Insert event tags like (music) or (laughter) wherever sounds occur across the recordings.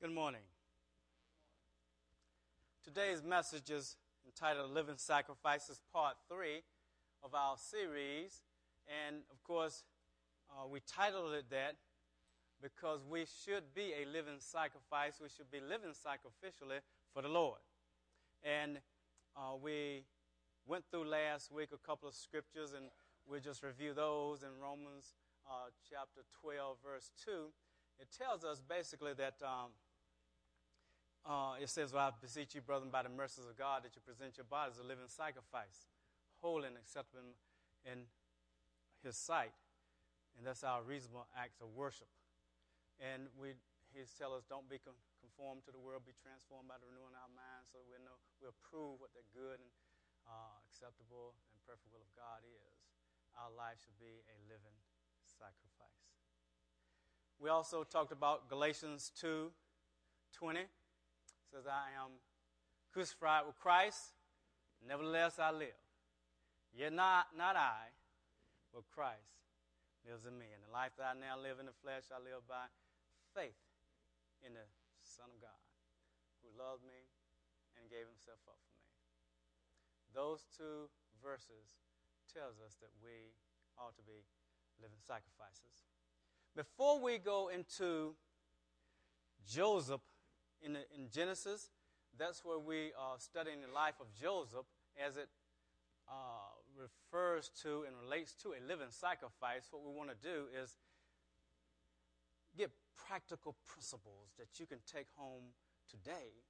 Good morning. Today's message is entitled Living Sacrifices, Part 3 of our series. And of course, uh, we titled it that because we should be a living sacrifice. We should be living sacrificially for the Lord. And uh, we went through last week a couple of scriptures, and we'll just review those in Romans uh, chapter 12, verse 2. It tells us basically that. Um, uh, it says, Well, I beseech you, brethren, by the mercies of God, that you present your bodies a living sacrifice, holy and acceptable in His sight. And that's our reasonable acts of worship. And we, He tells us, Don't be conformed to the world, be transformed by the renewing of our minds, so that we know we'll prove what the good and uh, acceptable and perfect will of God is. Our life should be a living sacrifice. We also talked about Galatians 2 20 says, I am crucified with Christ, nevertheless I live. Yet not, not I, but Christ lives in me. And the life that I now live in the flesh, I live by faith in the Son of God, who loved me and gave himself up for me. Those two verses tells us that we ought to be living sacrifices. Before we go into Joseph in, the, in Genesis, that's where we are studying the life of Joseph as it uh, refers to and relates to a living sacrifice. What we want to do is get practical principles that you can take home today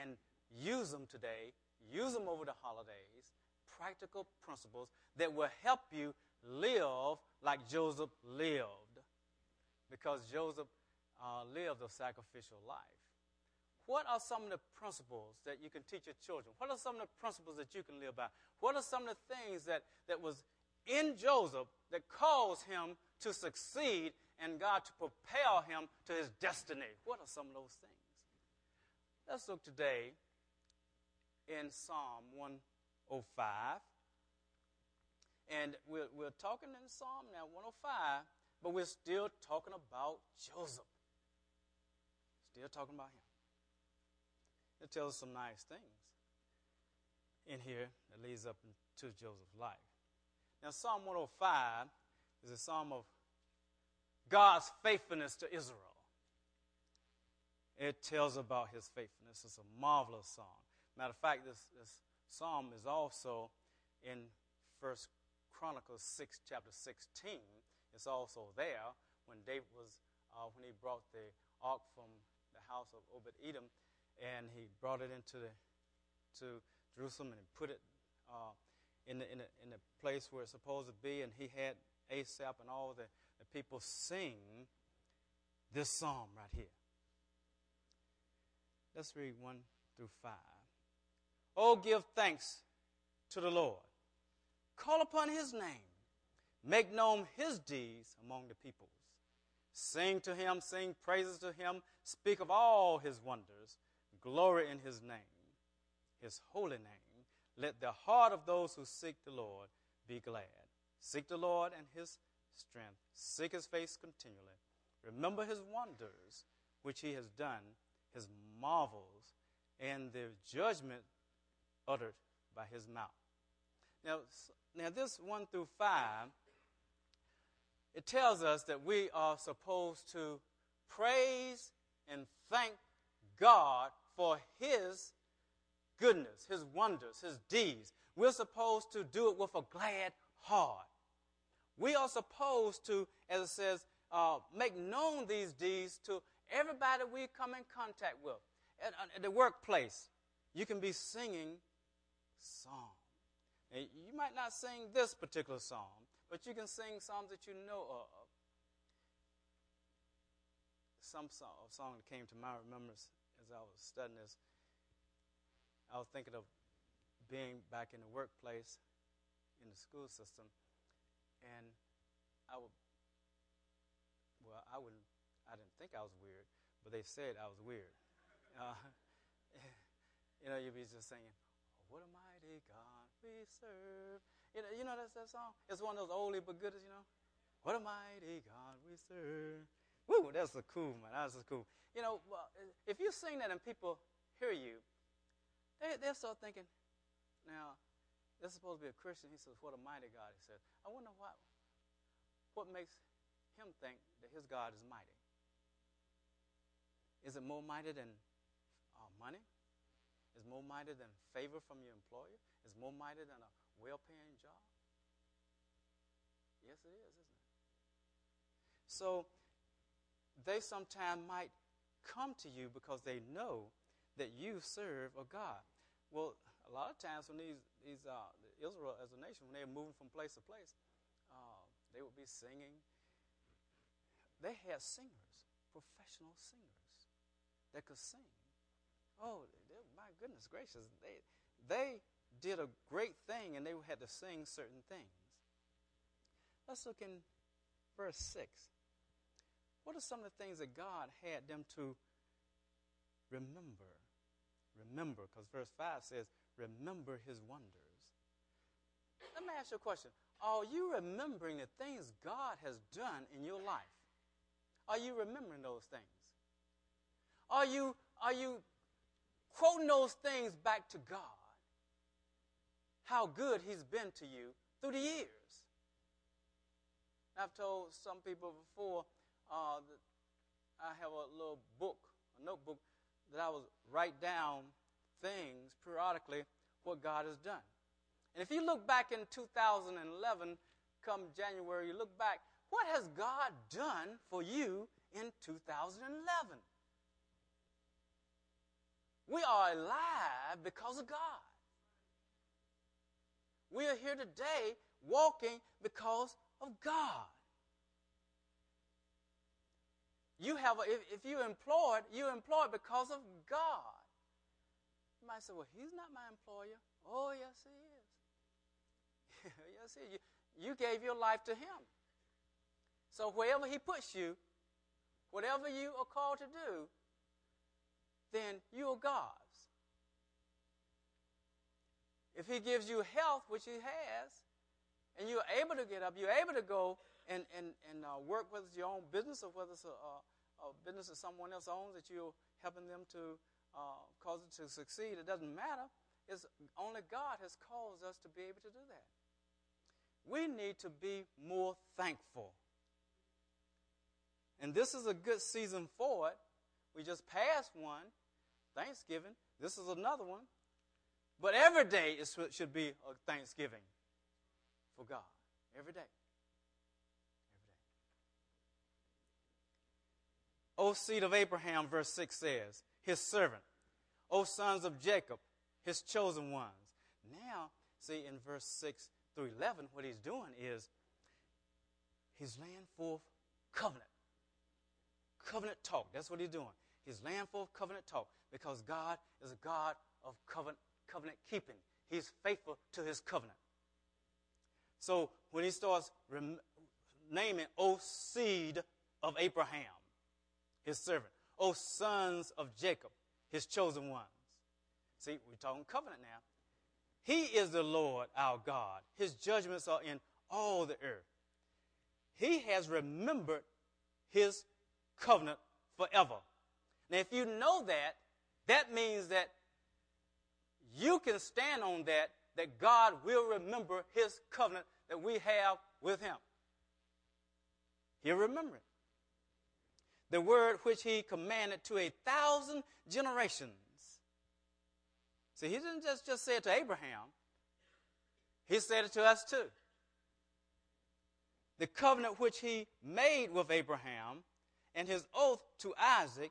and use them today, use them over the holidays, practical principles that will help you live like Joseph lived. Because Joseph uh, lived a sacrificial life what are some of the principles that you can teach your children? What are some of the principles that you can live by? What are some of the things that, that was in Joseph that caused him to succeed and God to propel him to his destiny? What are some of those things? Let's look today in Psalm 105. And we're, we're talking in Psalm now 105, but we're still talking about Joseph. Still talking about him. It tells some nice things in here that leads up to Joseph's life. Now, Psalm 105 is a psalm of God's faithfulness to Israel. It tells about his faithfulness. It's a marvelous song. Matter of fact, this, this psalm is also in First Chronicles 6, chapter 16. It's also there when David was, uh, when he brought the ark from the house of Obed Edom and he brought it into the, to Jerusalem and put it uh, in, the, in, the, in the place where it's supposed to be. And he had Asaph and all the, the people sing this psalm right here. Let's read 1 through 5. Oh, give thanks to the Lord. Call upon his name. Make known his deeds among the peoples. Sing to him, sing praises to him, speak of all his wonders Glory in his name, his holy name. Let the heart of those who seek the Lord be glad. Seek the Lord and his strength. Seek his face continually. Remember his wonders, which he has done, his marvels, and the judgment uttered by his mouth. Now, now this 1 through 5, it tells us that we are supposed to praise and thank God for His goodness, His wonders, His deeds. We're supposed to do it with a glad heart. We are supposed to, as it says, uh, make known these deeds to everybody we come in contact with. At, at the workplace, you can be singing psalms. you might not sing this particular psalm, but you can sing psalms that you know of. Some song, song that came to my remembrance as I was studying this, I was thinking of being back in the workplace, in the school system, and I would, well, I wouldn't, I didn't think I was weird, but they said I was weird. (laughs) Uh, (laughs) you know, you'd be just singing, "What a mighty God we serve." You know, you know that's that song. It's one of those oldie but goodies, you know. What a mighty God we serve. Woo, that's a cool, man. That's a cool. You know, if you sing that and people hear you, they, they'll start thinking, now, this is supposed to be a Christian. He says, what a mighty God. He says, I wonder what, what makes him think that his God is mighty. Is it more mighty than uh, money? Is more mighty than favor from your employer? Is more mighty than a well-paying job? Yes, it is, isn't it? So they sometimes might come to you because they know that you serve a God. Well, a lot of times when these, these uh, Israel as a nation, when they were moving from place to place, uh, they would be singing. They had singers, professional singers, that could sing. Oh, they, my goodness gracious. They, they did a great thing and they had to sing certain things. Let's look in verse 6. What are some of the things that God had them to remember? Remember, because verse 5 says, remember his wonders. Let me ask you a question. Are you remembering the things God has done in your life? Are you remembering those things? Are you, are you quoting those things back to God? How good he's been to you through the years. I've told some people before uh, I have a little book, a notebook, that I would write down things periodically what God has done. And if you look back in 2011, come January, you look back, what has God done for you in 2011? We are alive because of God. We are here today walking because of God. You have, a, if, if you're employed, you're employed because of God. You might say, well, he's not my employer. Oh, yes, he is. (laughs) yes, he is. You, you gave your life to him. So wherever he puts you, whatever you are called to do, then you are God's. If he gives you health, which he has, and you're able to get up, you're able to go and, and, and uh, work, whether it's your own business or whether it's a, a, a business that someone else owns that you're helping them to uh, cause it to succeed, it doesn't matter. It's only God has caused us to be able to do that. We need to be more thankful. And this is a good season for it. We just passed one, Thanksgiving. This is another one. But every day it should be a Thanksgiving for God. Every day. O seed of Abraham, verse 6 says, his servant. O sons of Jacob, his chosen ones. Now, see in verse 6 through 11, what he's doing is he's laying forth covenant. Covenant talk. That's what he's doing. He's laying forth covenant talk because God is a God of covenant, covenant keeping. He's faithful to his covenant. So when he starts naming, O seed of Abraham, his servant. O sons of Jacob, his chosen ones. See, we're talking covenant now. He is the Lord our God. His judgments are in all the earth. He has remembered his covenant forever. Now, if you know that, that means that you can stand on that, that God will remember his covenant that we have with him. He'll remember it the word which he commanded to a thousand generations. See, he didn't just, just say it to Abraham, he said it to us too. The covenant which he made with Abraham and his oath to Isaac,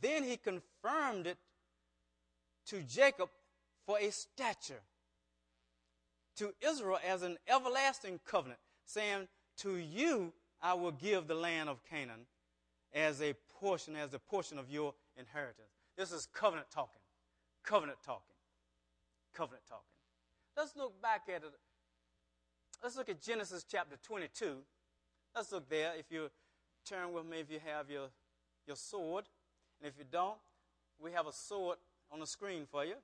then he confirmed it to Jacob for a stature, to Israel as an everlasting covenant, saying, To you I will give the land of Canaan as a portion, as a portion of your inheritance. This is covenant talking. Covenant talking. Covenant talking. Let's look back at it. Let's look at Genesis chapter 22. Let's look there. If you turn with me, if you have your, your sword. And if you don't, we have a sword on the screen for you.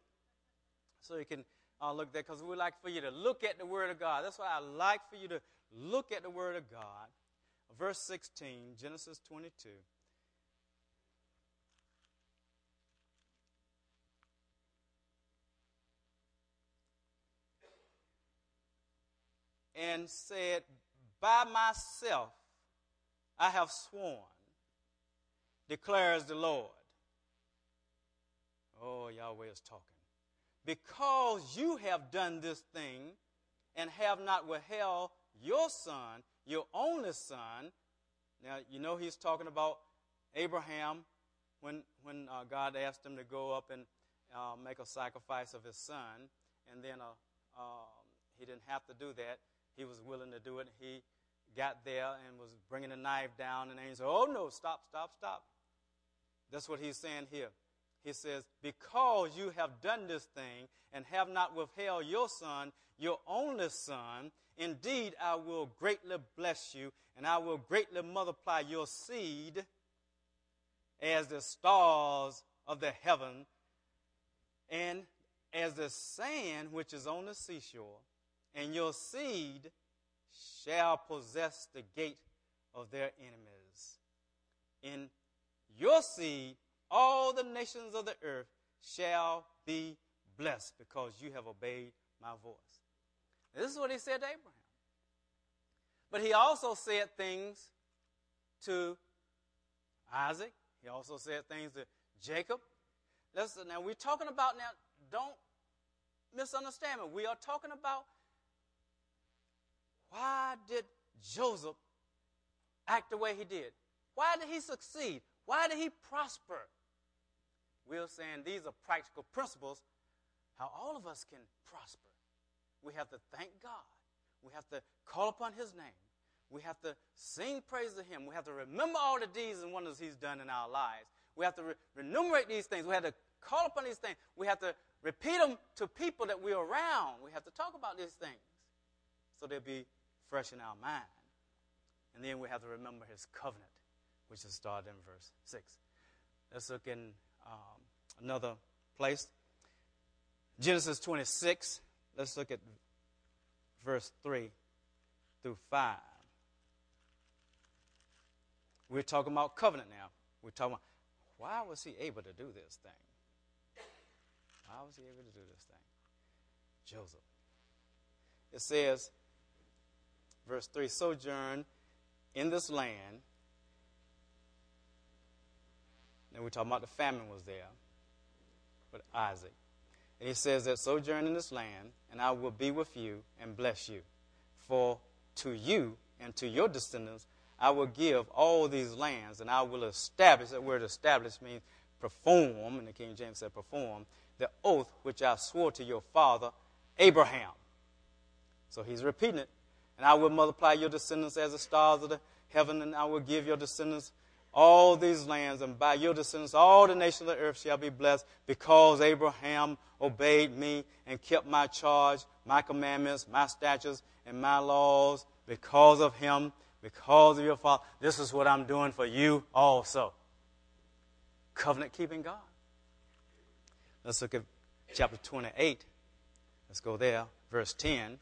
So you can uh, look there because we like for you to look at the Word of God. That's why I like for you to look at the Word of God verse 16, Genesis 22. And said, By myself I have sworn, declares the Lord. Oh, Yahweh is talking. Because you have done this thing and have not withheld your son, your only son. Now, you know he's talking about Abraham when, when uh, God asked him to go up and uh, make a sacrifice of his son. And then uh, um, he didn't have to do that. He was willing to do it. He got there and was bringing a knife down, and the angel said, Oh, no, stop, stop, stop. That's what he's saying here. He says, Because you have done this thing and have not withheld your son, your only son, indeed I will greatly bless you, and I will greatly multiply your seed as the stars of the heaven and as the sand which is on the seashore, and your seed shall possess the gate of their enemies. In your seed, all the nations of the earth shall be blessed because you have obeyed my voice. This is what he said to Abraham. But he also said things to Isaac. He also said things to Jacob. Listen, now we're talking about now, don't misunderstand me. We are talking about why did Joseph act the way he did? Why did he succeed? Why did he prosper? We're saying these are practical principles how all of us can prosper. We have to thank God. We have to call upon His name. We have to sing praise to Him. We have to remember all the deeds and wonders He's done in our lives. We have to re- enumerate these things. We have to call upon these things. We have to repeat them to people that we're around. We have to talk about these things so they'll be fresh in our mind. And then we have to remember His covenant, which is started in verse 6. Let's look in um, another place. Genesis 26. Let's look at verse 3 through 5. We're talking about covenant now. We're talking about why was he able to do this thing? Why was he able to do this thing? Joseph. It says, verse 3 sojourn in this land. Then we're talking about the famine was there with Isaac. And he says that sojourn in this land, and I will be with you and bless you. For to you and to your descendants I will give all these lands, and I will establish, that word establish means perform, and the King James said perform, the oath which I swore to your father Abraham. So he's repeating it. And I will multiply your descendants as the stars of the heaven, and I will give your descendants all these lands, and by your descendants all the nations of the earth shall be blessed, because Abraham obeyed me and kept my charge, my commandments, my statutes, and my laws. Because of him, because of your father, this is what I'm doing for you also. Covenant keeping God. Let's look at chapter 28. Let's go there, verse 10.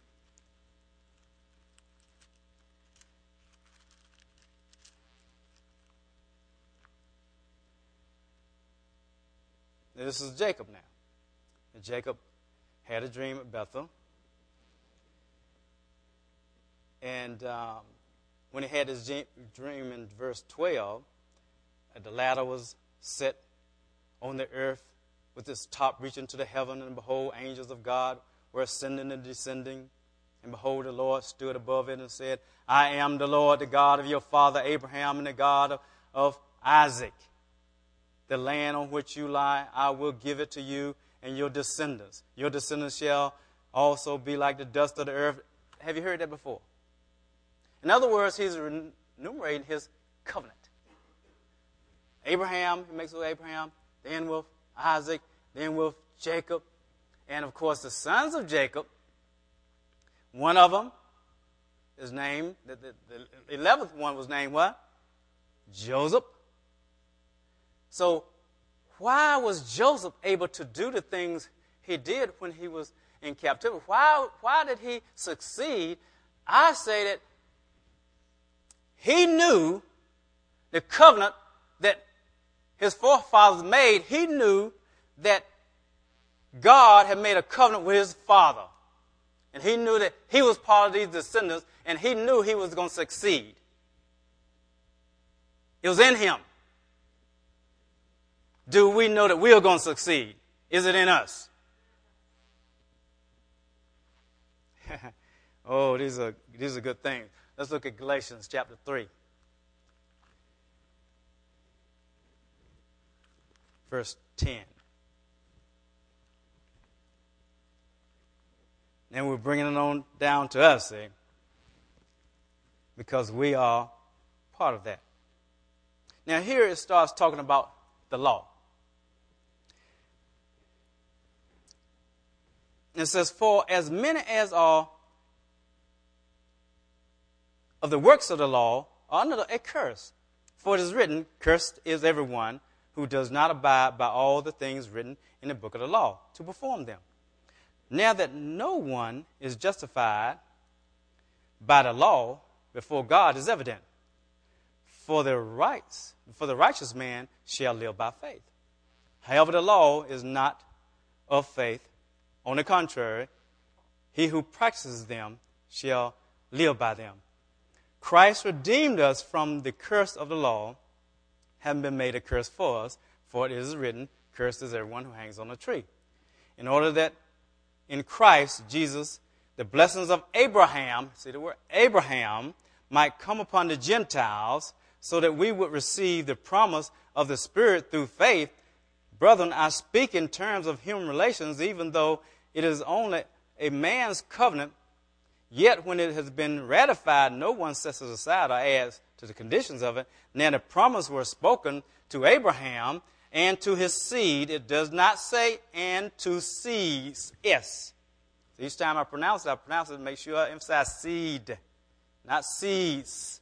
This is Jacob now. And Jacob had a dream at Bethel. And um, when he had his dream in verse 12, the ladder was set on the earth with its top reaching to the heaven, and behold, angels of God were ascending and descending. And behold, the Lord stood above it and said, I am the Lord, the God of your father Abraham, and the God of, of Isaac. The land on which you lie, I will give it to you and your descendants. Your descendants shall also be like the dust of the earth. Have you heard that before? In other words, he's enumerating his covenant. Abraham, he makes with Abraham, then with Isaac, then with Jacob, and of course the sons of Jacob. One of them is named, the, the, the 11th one was named what? Joseph. So, why was Joseph able to do the things he did when he was in captivity? Why, why did he succeed? I say that he knew the covenant that his forefathers made. He knew that God had made a covenant with his father. And he knew that he was part of these descendants, and he knew he was going to succeed. It was in him. Do we know that we are going to succeed? Is it in us? (laughs) oh, these are, these are good things. Let's look at Galatians chapter 3. Verse 10. And we're bringing it on down to us, see? Because we are part of that. Now, here it starts talking about the law. It says, For as many as are of the works of the law are under a curse. For it is written, Cursed is everyone who does not abide by all the things written in the book of the law to perform them. Now that no one is justified by the law before God is evident. For the rights, for the righteous man shall live by faith. However, the law is not of faith. On the contrary, he who practices them shall live by them. Christ redeemed us from the curse of the law, having been made a curse for us, for it is written, Cursed is everyone who hangs on a tree. In order that in Christ Jesus, the blessings of Abraham, see the word Abraham, might come upon the Gentiles so that we would receive the promise of the Spirit through faith. Brethren, I speak in terms of human relations, even though it is only a man's covenant. Yet, when it has been ratified, no one sets it aside or adds to the conditions of it. Now, the promise was spoken to Abraham and to his seed. It does not say and to seeds. S. each time I pronounce it, I pronounce it, make sure I emphasize seed, not seeds.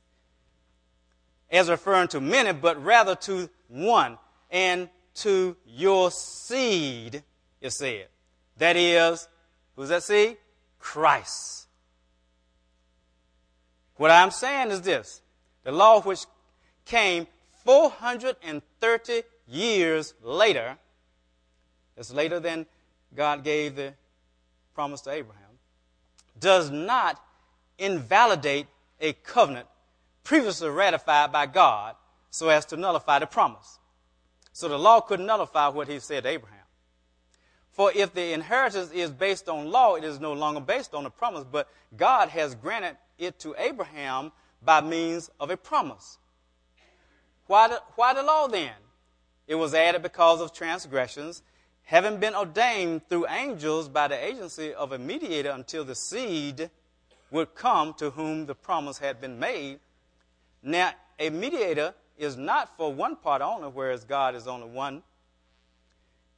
As referring to many, but rather to one. And to your seed, it said. That is, who's that seed? Christ. What I'm saying is this the law which came 430 years later, it's later than God gave the promise to Abraham, does not invalidate a covenant previously ratified by God so as to nullify the promise. So the law could nullify what he said to Abraham. For if the inheritance is based on law, it is no longer based on a promise, but God has granted it to Abraham by means of a promise. Why the, why the law then? It was added because of transgressions, having been ordained through angels by the agency of a mediator until the seed would come to whom the promise had been made. Now, a mediator is not for one part only, whereas God is only one.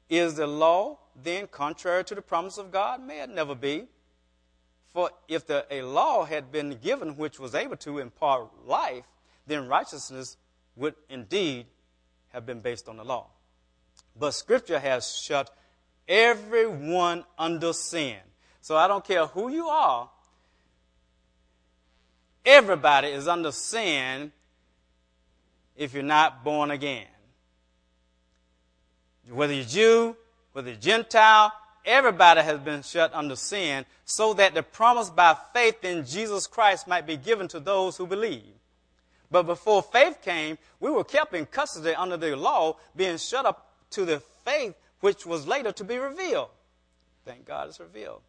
Is the law then contrary to the promise of God? May it never be. For if the, a law had been given which was able to impart life, then righteousness would indeed have been based on the law. But Scripture has shut everyone under sin. So I don't care who you are, everybody is under sin if you're not born again. Whether you're Jew, whether Gentile, everybody has been shut under sin so that the promise by faith in Jesus Christ might be given to those who believe. But before faith came, we were kept in custody under the law, being shut up to the faith which was later to be revealed. Thank God it's revealed.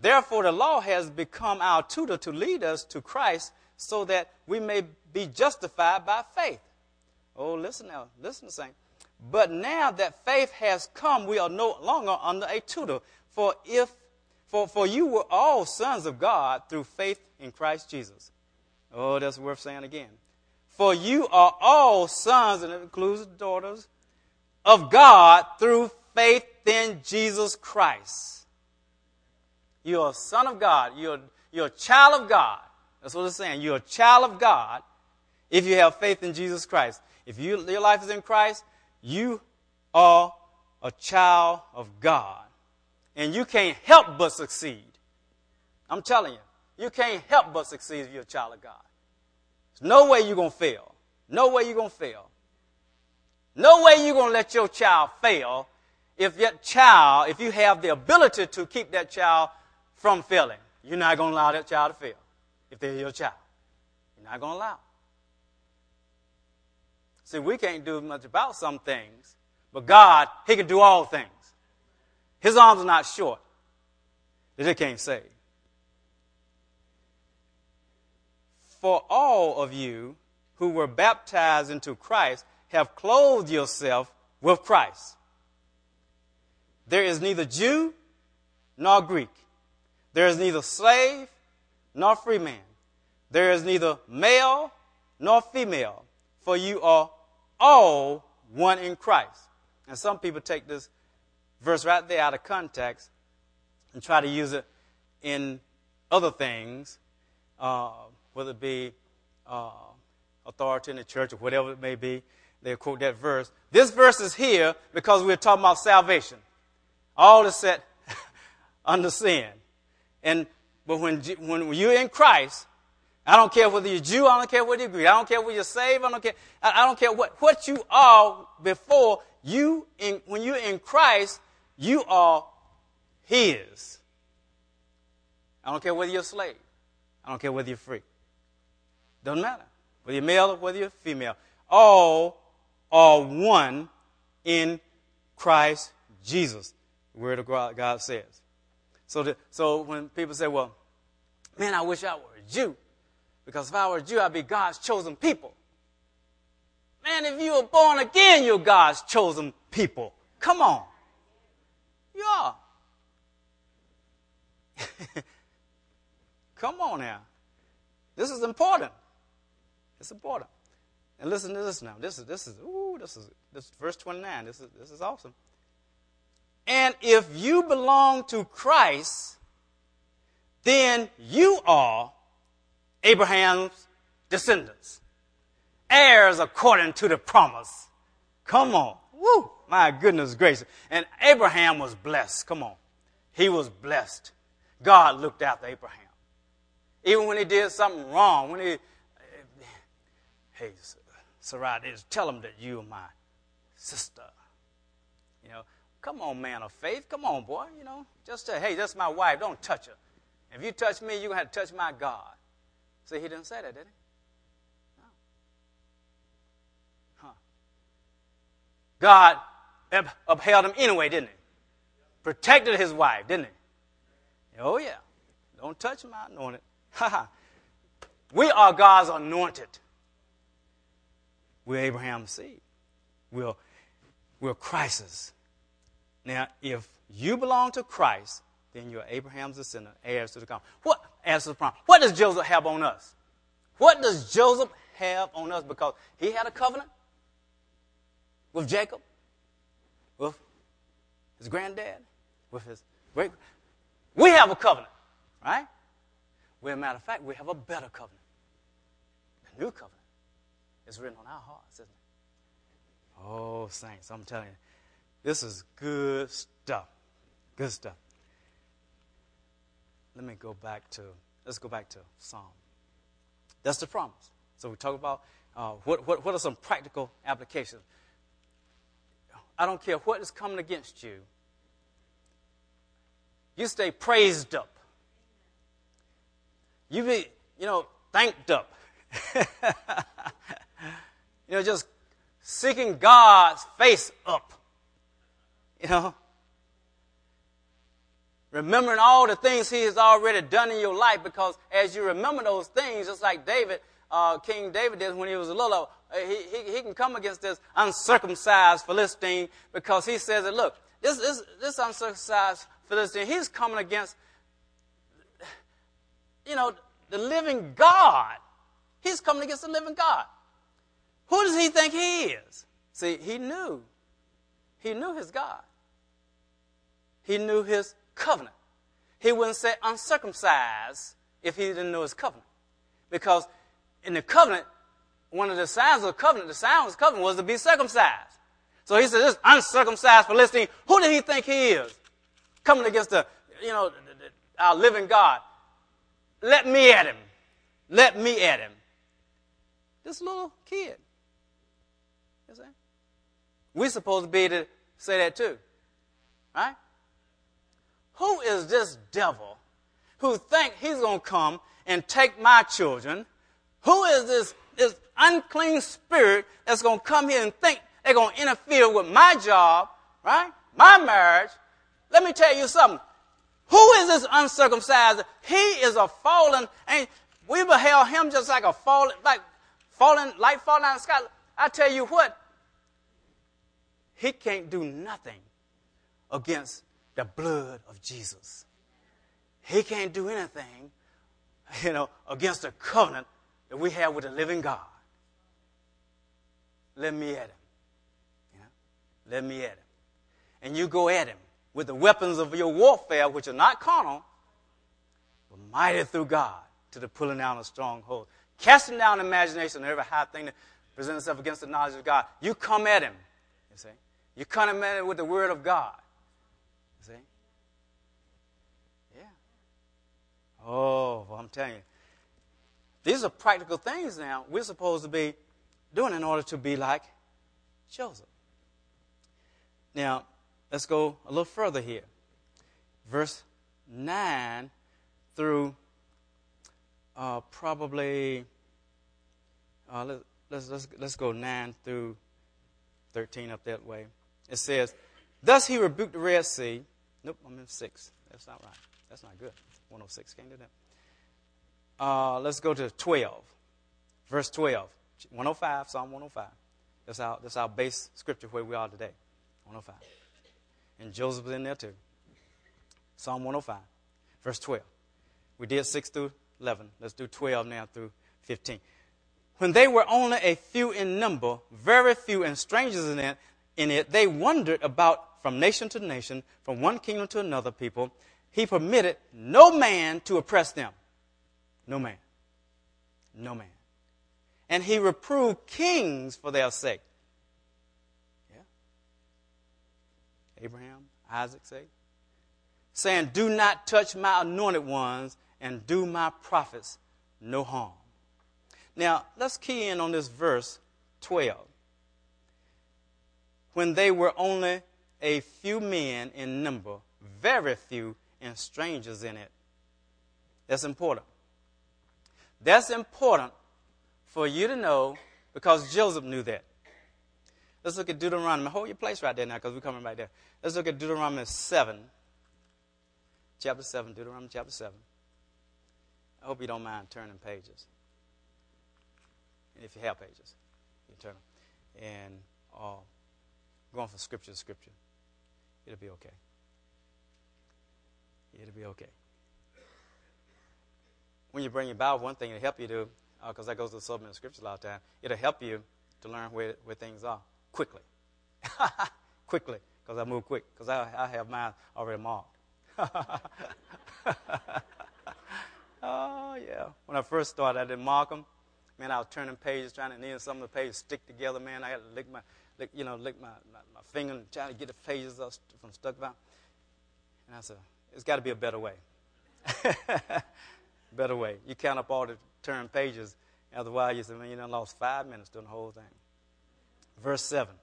Therefore, the law has become our tutor to lead us to Christ so that we may be justified by faith. Oh, listen now, listen to saying. But now that faith has come, we are no longer under a tutor. For if for, for you were all sons of God through faith in Christ Jesus. Oh, that's worth saying again. For you are all sons, and it includes daughters, of God through faith in Jesus Christ. You're a son of God. You're, you're a child of God. That's what it's saying. You're a child of God if you have faith in Jesus Christ. If you, your life is in Christ, you are a child of God. And you can't help but succeed. I'm telling you, you can't help but succeed if you're a child of God There's no way you're going to fail. No way you're going to fail. No way you're going to let your child fail if that child, if you have the ability to keep that child from failing. You're not going to allow that child to fail if they're your child. You're not going to allow. See, we can't do much about some things, but God, He can do all things. His arms are not short that He can't save. For all of you who were baptized into Christ have clothed yourself with Christ. There is neither Jew nor Greek. There is neither slave nor free man. There is neither male nor female, for you are all one in Christ. And some people take this verse right there out of context and try to use it in other things, uh, whether it be uh, authority in the church or whatever it may be. They quote that verse. This verse is here because we're talking about salvation. All is set (laughs) under sin. And but when when you're in Christ, I don't care whether you're Jew, I don't care whether you're Greek, I don't care whether you're saved, I don't care, I, don't care what, what you are before you in, when you're in Christ, you are His. I don't care whether you're a slave. I don't care whether you're free. Doesn't matter. Whether you're male or whether you're female. All are one in Christ Jesus. The Word of God says. So, the, so when people say, well, man, I wish I were a Jew. Because if I were a Jew, I'd be God's chosen people. Man, if you were born again, you're God's chosen people. Come on. You are. (laughs) Come on now. This is important. It's important. And listen to this now. This is this is ooh, this is this is verse 29. This is this is awesome. And if you belong to Christ, then you are Abraham's descendants, heirs according to the promise. Come on. Woo! My goodness gracious. And Abraham was blessed. Come on. He was blessed. God looked after Abraham. Even when he did something wrong, when he, hey, Sarai, tell him that you are my sister. You know, come on, man of faith. Come on, boy. You know, just say, hey, that's my wife. Don't touch her. If you touch me, you're going to have to touch my God. See, he didn't say that, did he? No. Huh. God upheld him anyway, didn't he? Protected his wife, didn't he? Oh, yeah. Don't touch my anointed. (laughs) we are God's anointed. We're Abraham's seed. We're, we're Christ's. Now, if you belong to Christ, then you're Abraham's descendant, heirs to the promise. What heirs to the promise? What does Joseph have on us? What does Joseph have on us? Because he had a covenant with Jacob, with his granddad, with his great. We have a covenant, right? Well, matter of fact, we have a better covenant. The new covenant is written on our hearts, isn't it? Oh, saints, I'm telling you, this is good stuff. Good stuff. Let me go back to, let's go back to Psalm. That's the promise. So we talk about uh, what, what, what are some practical applications. I don't care what is coming against you. You stay praised up. You be, you know, thanked up. (laughs) you know, just seeking God's face up. You know, remembering all the things He has already done in your life because as you remember those things, just like David, uh, King David did when he was a little, uh, he, he, he, can come against this uncircumcised Philistine because he says that, look, this, this, this uncircumcised Philistine, he's coming against, you know, the living God. He's coming against the living God. Who does he think he is? See, he knew. He knew his God. He knew his covenant. He wouldn't say uncircumcised if he didn't know his covenant. Because in the covenant, one of the signs of the covenant, the sign of the covenant was to be circumcised. So he said, this uncircumcised Philistine, who did he think he is? Coming against the, you know, our living God. Let me at him. Let me at him. this little kid. You see? We're supposed to be to say that too. Right? Who is this devil who think he's going to come and take my children? Who is this, this unclean spirit that's going to come here and think they're going to interfere with my job, right? My marriage. Let me tell you something. Who is this uncircumcised? He is a fallen, and we beheld him just like a fallen, like falling, light falling out of the sky. I tell you what, he can't do nothing against the blood of Jesus. He can't do anything, you know, against the covenant that we have with the living God. Let me at him. Yeah? Let me at him. And you go at him with the weapons of your warfare, which are not carnal, but mighty through God to the pulling down of strongholds, casting down imagination and every high thing that presents itself against the knowledge of God. You come at him. You see? You come at him with the word of God. You see? Yeah. Oh, well, I'm telling you. These are practical things now we're supposed to be doing in order to be like Joseph. Now, let's go a little further here. Verse 9 through uh, probably, uh, let, let's, let's, let's go 9 through 13 up that way. It says, Thus he rebuked the Red Sea. Nope, I'm in 6. That's not right. That's not good. 106. Can't do that. Uh, let's go to 12. Verse 12. 105, Psalm 105. That's our, that's our base scripture where we are today. 105. And Joseph was in there too. Psalm 105, verse 12. We did 6 through 11. Let's do 12 now through 15. When they were only a few in number, very few and strangers in it, in it, they wandered about from nation to nation, from one kingdom to another people. He permitted no man to oppress them. No man. No man. And he reproved kings for their sake. Yeah. Abraham, Isaac's sake. Saying, Do not touch my anointed ones and do my prophets no harm. Now, let's key in on this verse 12. When they were only a few men in number, very few, and strangers in it. That's important. That's important for you to know because Joseph knew that. Let's look at Deuteronomy. Hold your place right there now because we're coming right there. Let's look at Deuteronomy 7, chapter 7, Deuteronomy chapter 7. I hope you don't mind turning pages. And if you have pages, you turn them. And uh, going from scripture to scripture. It'll be okay. It'll be okay when you bring your Bible, one thing it'll help you to, because uh, that goes to the supplement scripture a lot of time, it'll help you to learn where, where things are quickly. (laughs) quickly, because I move quick, because I, I have mine already marked. (laughs) oh, yeah. When I first started, I didn't mark them. Man, I was turning pages, trying to need some of the pages stick together. Man, I had to lick my, lick, you know, lick my, my, my finger and try to get the pages from stuck out. And I said, it's got to be a better way. (laughs) better way. You count up all the turn pages. Otherwise, you say, man, you done lost five minutes doing the whole thing. Verse 7.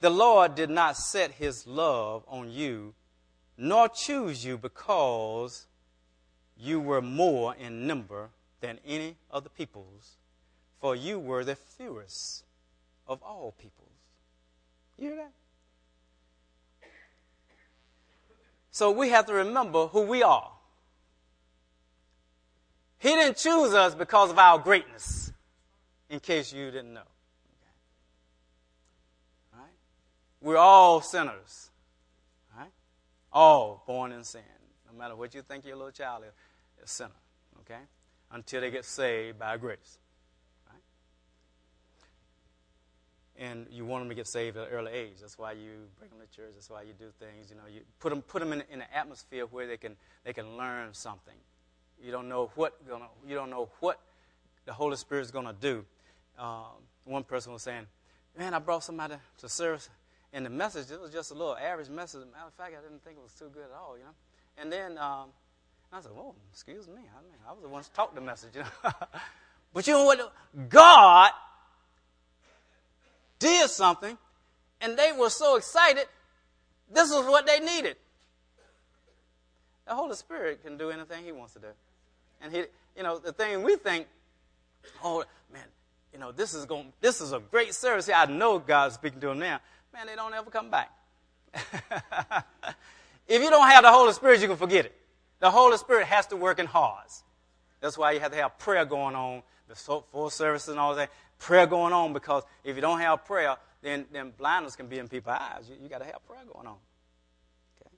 The Lord did not set his love on you, nor choose you because you were more in number than any of the peoples, for you were the fewest of all peoples. You hear that? So we have to remember who we are. He didn't choose us because of our greatness, in case you didn't know. Right? We're all sinners. Right? All born in sin. No matter what you think your little child is, a sinner. Okay? Until they get saved by grace. Right? And you want them to get saved at an early age. That's why you bring them to church. That's why you do things. You know, you put them, put them in, in an atmosphere where they can, they can learn something you don't know what gonna, you don't know what the Holy Spirit is going to do. Um, one person was saying, "Man, I brought somebody to service, and the message it was just a little average message. Matter of fact, I didn't think it was too good at all, you know." And then um, I said, "Oh, excuse me. I mean, I was the one to talk the message, you know." (laughs) But you know what? God did something, and they were so excited. This was what they needed. The Holy Spirit can do anything He wants to do. And He, you know, the thing we think, oh man, you know, this is going, this is a great service. I know God's speaking to them now. Man, they don't ever come back. (laughs) if you don't have the Holy Spirit, you can forget it. The Holy Spirit has to work in hearts. That's why you have to have prayer going on, the full services and all that. Prayer going on because if you don't have prayer, then, then blindness can be in people's eyes. You, you got to have prayer going on. Okay?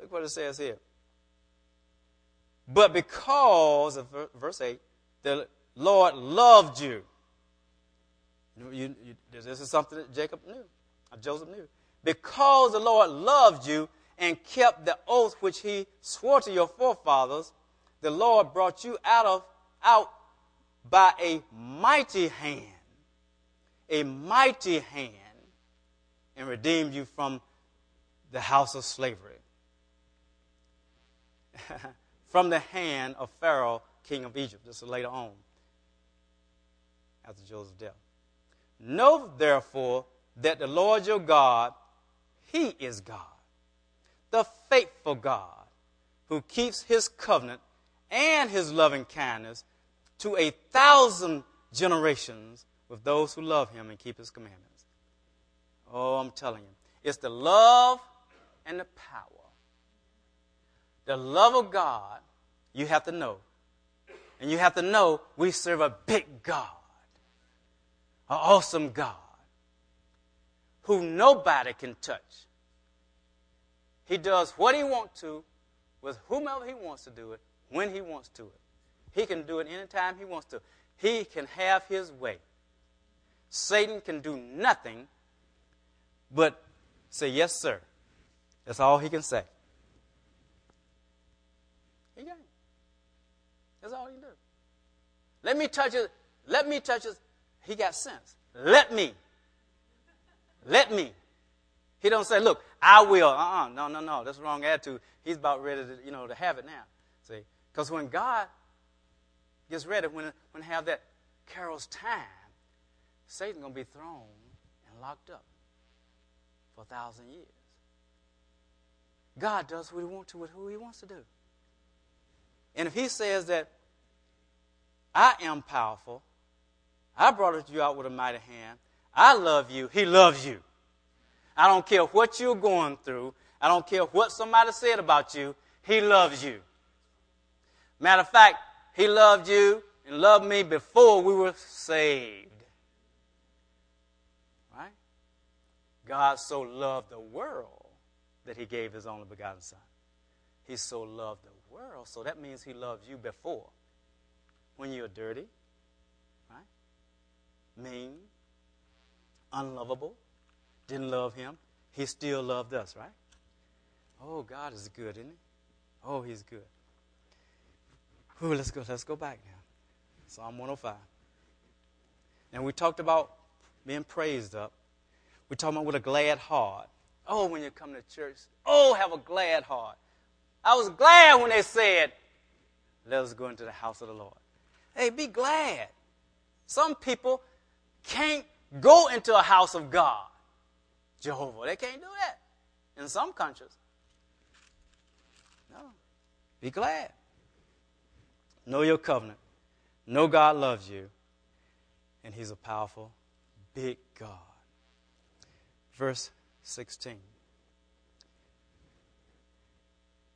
Look what it says here. But because of verse 8, the Lord loved you. you, you this is something that Jacob knew, or Joseph knew. Because the Lord loved you and kept the oath which he swore to your forefathers, the Lord brought you out of out by a mighty hand, a mighty hand, and redeemed you from the house of slavery, (laughs) from the hand of Pharaoh, king of Egypt. This is later on, after Joseph's death. Know therefore that the Lord your God, He is God, the faithful God, who keeps His covenant and his loving kindness to a thousand generations with those who love him and keep his commandments. Oh, I'm telling you, it's the love and the power. The love of God, you have to know. And you have to know we serve a big God, an awesome God, who nobody can touch. He does what he wants to with whomever he wants to do it when he wants to it. He can do it anytime he wants to. He can have his way. Satan can do nothing but say, Yes, sir. That's all he can say. He can. That's all he can do. Let me touch it. Let me touch it. He got sense. Let me. Let me. He don't say, look, I will. Uh-uh. No, no, no. That's wrong attitude. He's about ready to, you know, to have it now. See? Because when God gets ready, when, when have that Carol's time, Satan's going to be thrown and locked up for a thousand years. God does what he wants to with who he wants to do. And if he says that I am powerful, I brought you out with a mighty hand, I love you, he loves you. I don't care what you're going through, I don't care what somebody said about you, he loves you. Matter of fact, He loved you and loved me before we were saved. Right? God so loved the world that He gave His only begotten Son. He so loved the world, so that means He loved you before. When you were dirty, right? Mean, unlovable, didn't love Him, He still loved us, right? Oh, God is good, isn't He? Oh, He's good. Ooh, let's go. Let's go back now. Psalm 105. And we talked about being praised up. We're talking about with a glad heart. Oh, when you come to church, oh, have a glad heart. I was glad when they said, let us go into the house of the Lord. Hey, be glad. Some people can't go into a house of God. Jehovah, they can't do that in some countries. No. Be glad. Know your covenant. Know God loves you. And He's a powerful, big God. Verse 16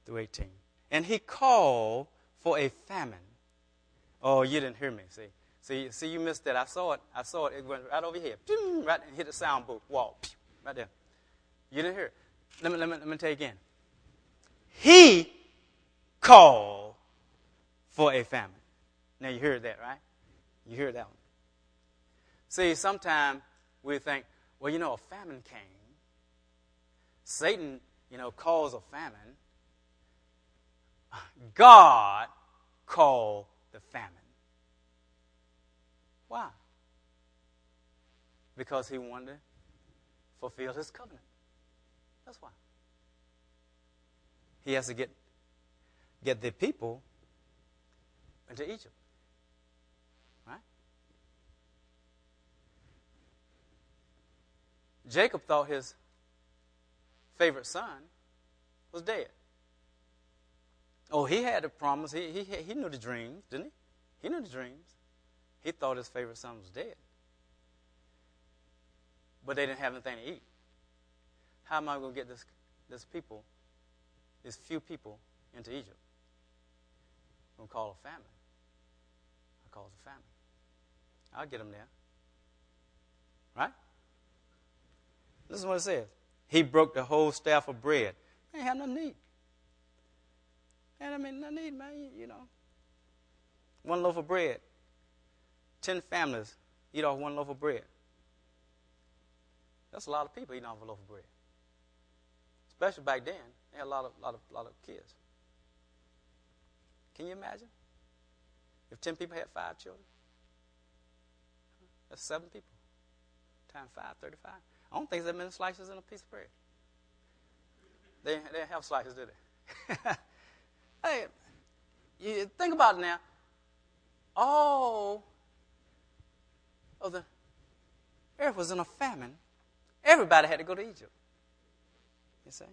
through 18. And He called for a famine. Oh, you didn't hear me. See, see, see, you missed that. I saw it. I saw it. It went right over here. Right and hit the sound booth wall. Right there. You didn't hear it. Let me, let me, let me tell you again. He called for a famine. Now you hear that, right? You hear that one. See, sometimes we think, well, you know, a famine came. Satan, you know, caused a famine. God called the famine. Why? Because he wanted to fulfill his covenant. That's why. He has to get, get the people into Egypt. Right? Jacob thought his favorite son was dead. Oh, he had the promise. He, he, he knew the dreams, didn't he? He knew the dreams. He thought his favorite son was dead. But they didn't have anything to eat. How am I going to get this, this people, these few people, into Egypt? I'm going to call a famine. It a famine. I'll get them there. Right? This is what it says. He broke the whole staff of bread. They nothing to eat. And I mean, to eat, man. You know, one loaf of bread. Ten families eat off one loaf of bread. That's a lot of people eating off a loaf of bread. Especially back then, they had a lot of, lot of, lot of kids. Can you imagine? If 10 people had five children? That's seven people. Times five, 35. I don't think there's that many slices in a piece of bread. They, they didn't have slices, did they? (laughs) hey, you think about it now. All of the earth was in a famine. Everybody had to go to Egypt. You see?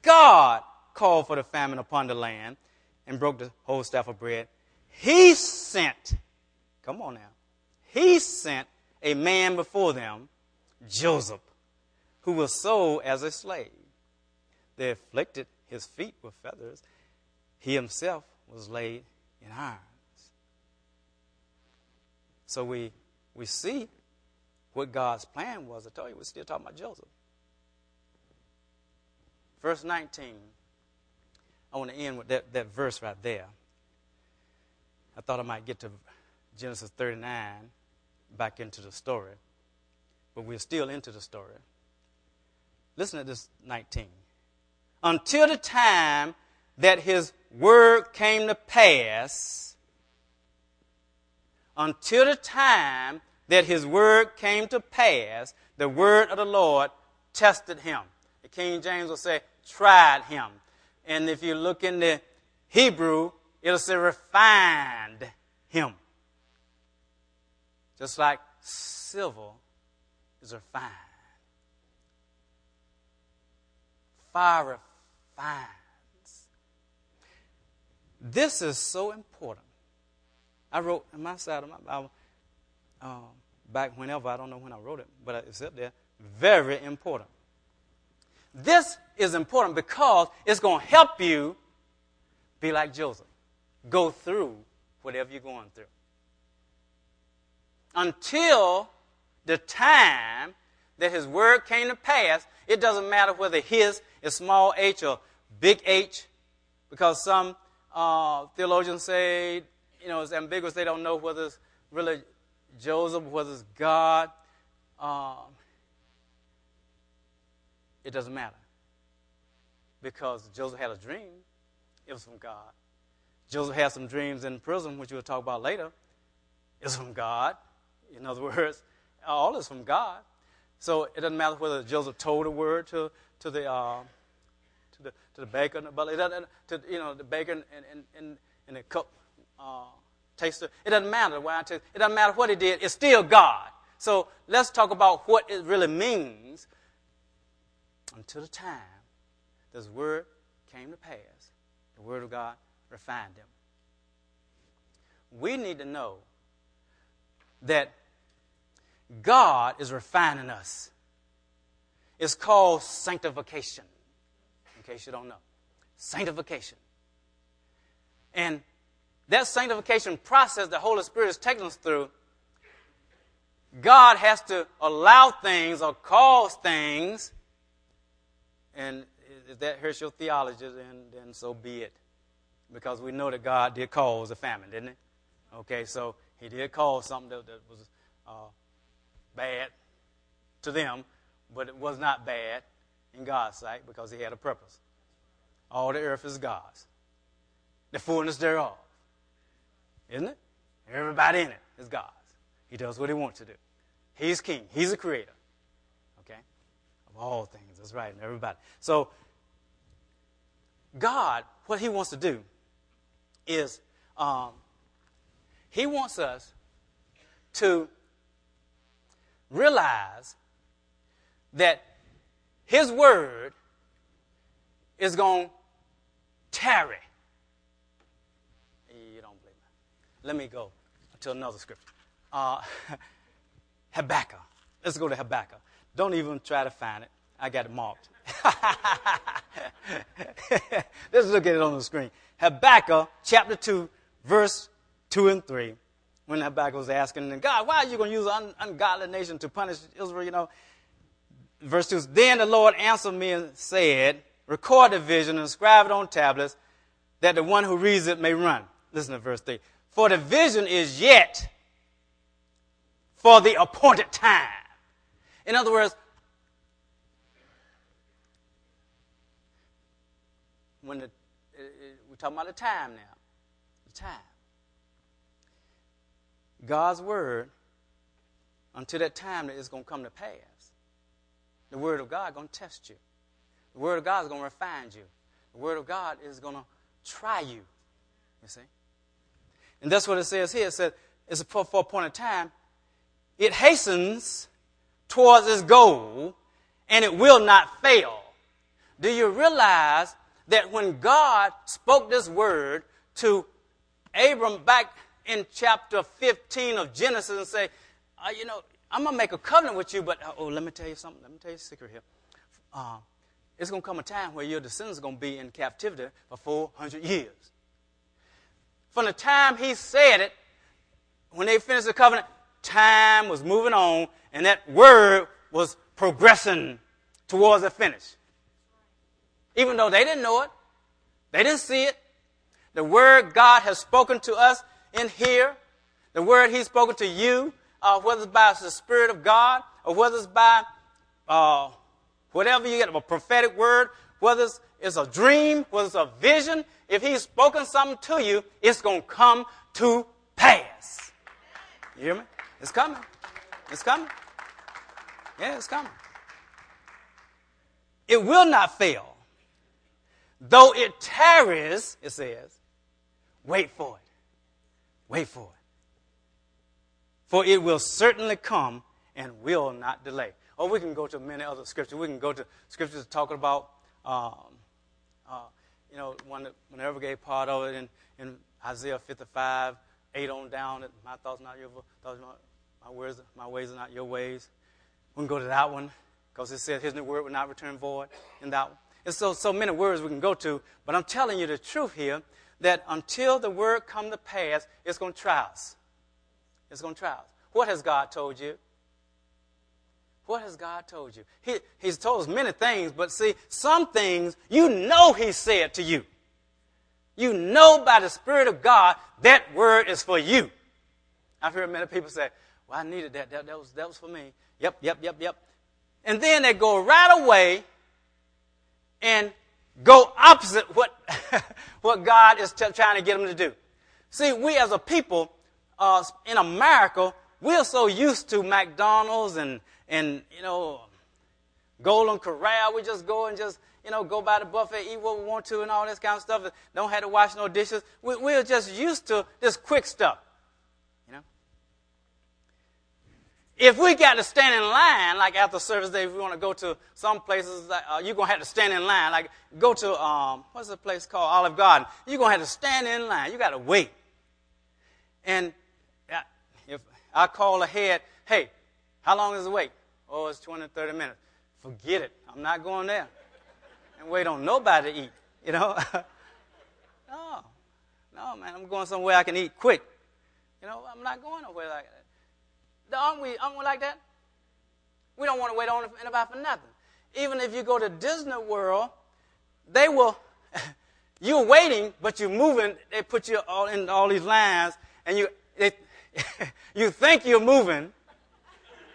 God called for the famine upon the land and broke the whole staff of bread. He sent, come on now, he sent a man before them, Joseph, who was sold as a slave. They afflicted his feet with feathers. He himself was laid in irons. So we, we see what God's plan was. I told you, we're still talking about Joseph. Verse 19. I want to end with that, that verse right there. I thought I might get to Genesis 39, back into the story, but we're still into the story. Listen to this 19. Until the time that his word came to pass, until the time that his word came to pass, the word of the Lord tested him. The King James will say, tried him. And if you look in the Hebrew, it'll say refined him. Just like silver is refined. Fire refines. This is so important. I wrote in my side of my Bible, um, back whenever, I don't know when I wrote it, but it's up there. Very important. This is important because it's going to help you be like Joseph. Go through whatever you're going through. Until the time that his word came to pass, it doesn't matter whether his is small h or big H, because some uh, theologians say, you know, it's ambiguous. They don't know whether it's really Joseph, whether it's God. Um, it doesn't matter. Because Joseph had a dream, it was from God. Joseph had some dreams in prison, which we'll talk about later. It's from God. In other (laughs) words, all is from God. So it doesn't matter whether Joseph told a word to, to the uh, to the to the baker butler, it doesn't, to you know the baker and and, and, and the cup uh, taster. It doesn't matter taster. It doesn't matter what he did. It's still God. So let's talk about what it really means until the time this word came to pass. The word of God refined them. We need to know that God is refining us. It's called sanctification, in case you don't know. Sanctification. And that sanctification process the Holy Spirit is taking us through, God has to allow things or cause things, and if that hurts your theology, then, then so be it. Because we know that God did cause a famine, didn't he? Okay, so he did cause something that, that was uh, bad to them, but it was not bad in God's sight because he had a purpose. All the earth is God's, the fullness thereof. Isn't it? Everybody in it is God's. He does what he wants to do. He's king, he's a creator. Okay? Of all things. That's right, everybody. So, God, what he wants to do is um, he wants us to realize that his word is going to tarry. You don't believe me. Let me go to another scripture. Uh, (laughs) Habakkuk. Let's go to Habakkuk. Don't even try to find it. I got it marked. (laughs) Let's look at it on the screen. Habakkuk chapter 2, verse 2 and 3. When Habakkuk was asking, God, why are you going to use an ungodly nation to punish Israel? You know, verse 2 Then the Lord answered me and said, Record the vision and inscribe it on tablets, that the one who reads it may run. Listen to verse 3. For the vision is yet for the appointed time. In other words, when the, talking about the time now, the time. God's word, until that time that it's going to come to pass, the word of God is going to test you. The word of God is going to refine you. The word of God is going to try you. You see? And that's what it says here. It says it's for, for a point of time it hastens towards its goal and it will not fail. Do you realize that when God spoke this word to Abram back in chapter 15 of Genesis and say, uh, you know, I'm going to make a covenant with you, but uh, oh, let me tell you something. Let me tell you a secret here. Uh, it's going to come a time where your descendants are going to be in captivity for 400 years. From the time he said it, when they finished the covenant, time was moving on, and that word was progressing towards a finish. Even though they didn't know it, they didn't see it. The word God has spoken to us in here, the word He's spoken to you, uh, whether it's by the Spirit of God or whether it's by uh, whatever you get, a prophetic word, whether it's, it's a dream, whether it's a vision, if He's spoken something to you, it's going to come to pass. You hear me? It's coming. It's coming. Yeah, it's coming. It will not fail. Though it tarries, it says, wait for it. Wait for it. For it will certainly come and will not delay. Or we can go to many other scriptures. We can go to scriptures talking about, um, uh, you know, one that whenever gave part of it in, in Isaiah 55, 8 on down, my thoughts not your thoughts, my words, my ways are not your ways. We can go to that one because it says his new word will not return void in that one. There's so, so many words we can go to, but I'm telling you the truth here that until the word come to pass, it's going to try us. It's going to try us. What has God told you? What has God told you? He, he's told us many things, but see, some things you know He said to you. You know by the Spirit of God that word is for you. I've heard many people say, well, I needed that. that. That was, that was for me. Yep, yep, yep, yep. And then they go right away and go opposite what, (laughs) what God is t- trying to get them to do. See, we as a people uh, in America, we're so used to McDonald's and, and, you know, Golden Corral. We just go and just, you know, go by the buffet, eat what we want to and all this kind of stuff. Don't have to wash no dishes. We, we're just used to this quick stuff. If we got to stand in line, like after service day, if we want to go to some places, uh, you're going to have to stand in line. Like go to, um, what's the place called? Olive Garden. You're going to have to stand in line. You got to wait. And uh, if I call ahead, hey, how long is the wait? Oh, it's 20, 30 minutes. Forget it. I'm not going there. And wait on nobody to eat, you know? (laughs) no. No, man, I'm going somewhere I can eat quick. You know, I'm not going nowhere like that. Aren't we, aren't we like that? We don't want to wait on anybody for nothing. Even if you go to Disney World, they will, (laughs) you're waiting, but you're moving. They put you all in all these lines, and you, they, (laughs) you think you're moving,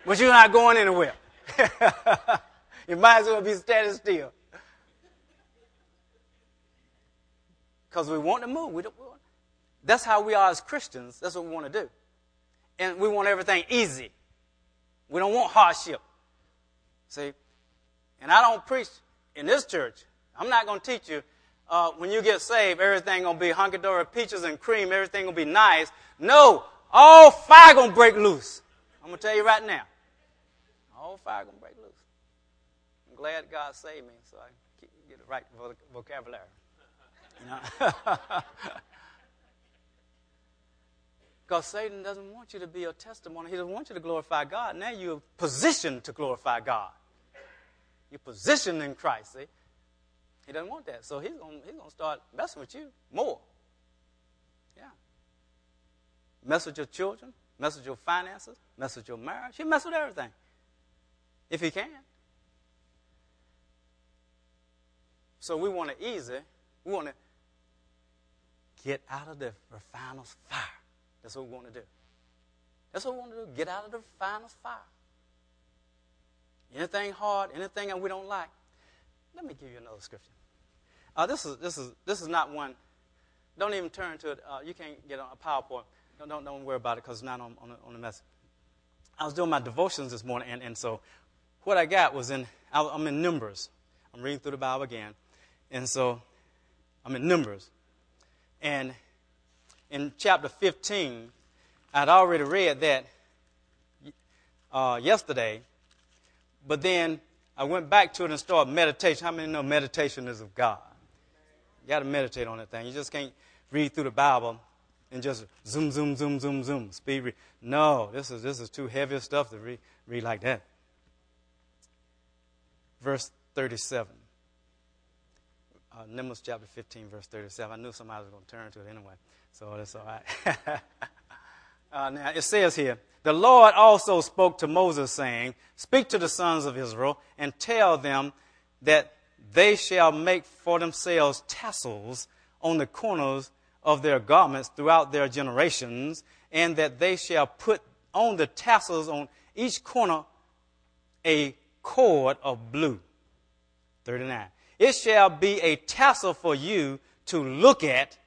but you're not going anywhere. (laughs) you might as well be standing still. Because we want to move. We don't, that's how we are as Christians. That's what we want to do and we want everything easy. We don't want hardship. See? And I don't preach in this church. I'm not going to teach you uh, when you get saved, everything going to be hunky dory, peaches and cream, everything going to be nice. No, all fire going to break loose. I'm going to tell you right now. All fire going to break loose. I'm glad God saved me so I can get the right vocabulary. You know? (laughs) Because Satan doesn't want you to be a testimony. He doesn't want you to glorify God. Now you're positioned to glorify God. You're positioned in Christ, see? He doesn't want that. So he's going he's gonna start messing with you more. Yeah. Mess with your children, mess with your finances, mess with your marriage. He mess with everything. If he can. So we want to easy. We want to get out of the refiner's fire. That's what we want to do. That's what we want to do. Get out of the refiner's fire. Anything hard, anything that we don't like. Let me give you another scripture. Uh, this is this is this is not one. Don't even turn to it. Uh, you can't get on a PowerPoint. Don't don't, don't worry about it because it's not on on the, on the message. I was doing my devotions this morning, and, and so what I got was in I'm in Numbers. I'm reading through the Bible again, and so I'm in Numbers, and in chapter 15, I'd already read that uh, yesterday, but then I went back to it and started meditation. How many know meditation is of God? You got to meditate on that thing. You just can't read through the Bible and just zoom, zoom, zoom, zoom, zoom, speed read. No, this is this is too heavy stuff to read, read like that. Verse 37. Uh, Numbers chapter 15, verse 37. I knew somebody was going to turn to it anyway. So that's all right. (laughs) uh, now it says here, the Lord also spoke to Moses, saying, Speak to the sons of Israel and tell them that they shall make for themselves tassels on the corners of their garments throughout their generations, and that they shall put on the tassels on each corner a cord of blue. 39. It shall be a tassel for you to look at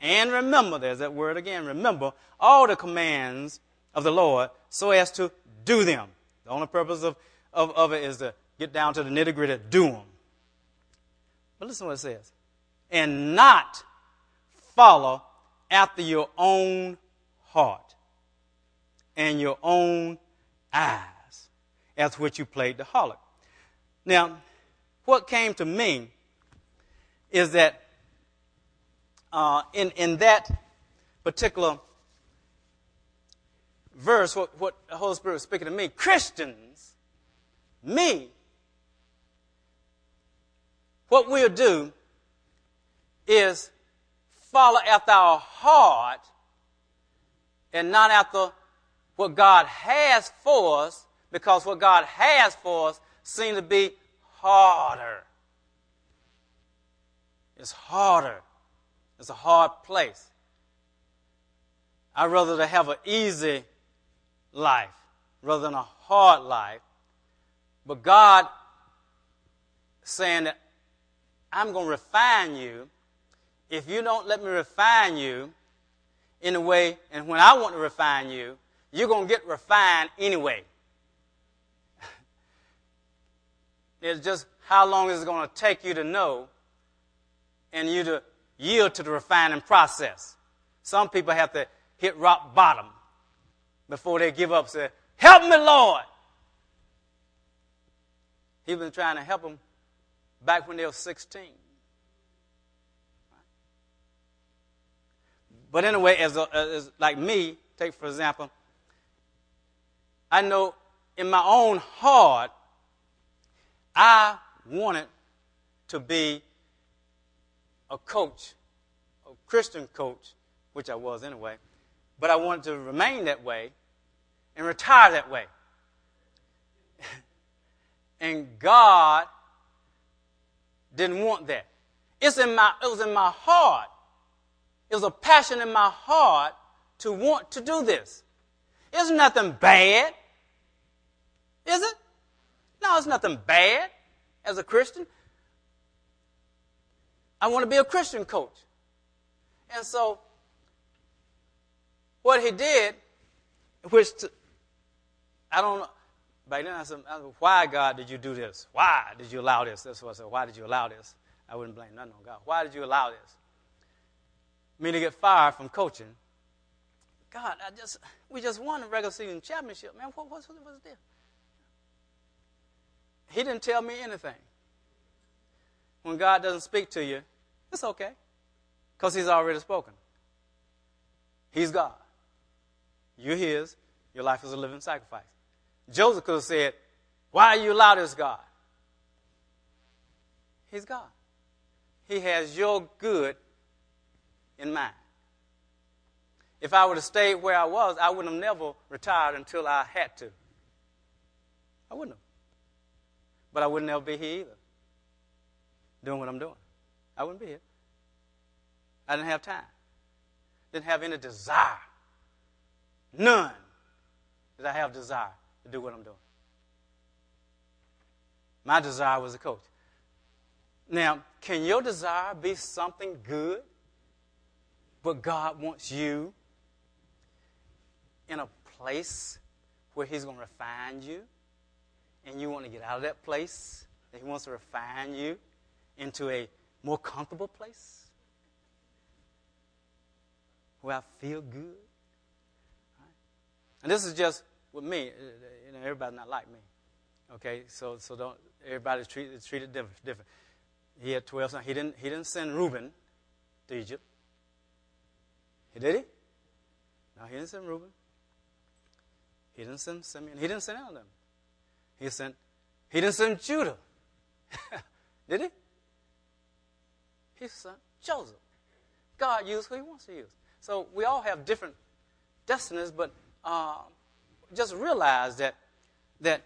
and remember, there's that word again, remember all the commands of the Lord so as to do them. The only purpose of, of, of it is to get down to the nitty gritty, do them. But listen what it says. And not follow after your own heart and your own eyes, as which you played the harlot. Now, what came to me is that uh, in, in that particular verse, what, what the Holy Spirit was speaking to me, Christians, me, what we'll do is follow after our heart and not after what God has for us, because what God has for us seems to be harder. It's harder. It's a hard place. I'd rather to have an easy life rather than a hard life. But God saying that I'm going to refine you. If you don't let me refine you in a way, and when I want to refine you, you're going to get refined anyway. (laughs) it's just how long is it going to take you to know and you to yield to the refining process. Some people have to hit rock bottom before they give up. Say, "Help me, Lord." He's been trying to help them back when they were 16. But anyway, as, a, as like me, take for example, I know in my own heart, I wanted to be a coach, a Christian coach, which I was anyway, but I wanted to remain that way and retire that way. (laughs) and God didn't want that. It's in my, it was in my heart. It was a passion in my heart to want to do this. It's nothing bad. Is it? No, it's nothing bad as a Christian. I want to be a Christian coach. And so, what he did, which to, I don't know, back then I said, why God did you do this? Why did you allow this? That's what I said, why did you allow this? I wouldn't blame nothing on God. Why did you allow this? Me to get fired from coaching. God, I just, we just won the regular season championship, man. What, what's, what's this? he didn't tell me anything. When God doesn't speak to you, it's okay. Because he's already spoken. He's God. You're his. Your life is a living sacrifice. Joseph could have said, Why are you allowed this God? He's God. He has your good in mind. If I would have stayed where I was, I would have never retired until I had to. I wouldn't have. But I would never be here either, doing what I'm doing. I wouldn't be here. I didn't have time. Didn't have any desire. None did I have desire to do what I'm doing. My desire was a coach. Now, can your desire be something good, but God wants you in a place where He's going to refine you, and you want to get out of that place, that He wants to refine you into a more comfortable place where I feel good? And this is just with me. Uh, you know, everybody's not like me. Okay, so so don't everybody's treated treated different. different. He had twelve sons. He didn't he didn't send Reuben to Egypt. He did he? No, he didn't send Reuben. He didn't send Simeon. He didn't send any of them. He sent he didn't send Judah. (laughs) did he? He son Joseph. God used who he wants to use. So we all have different destinies, but uh, just realize that that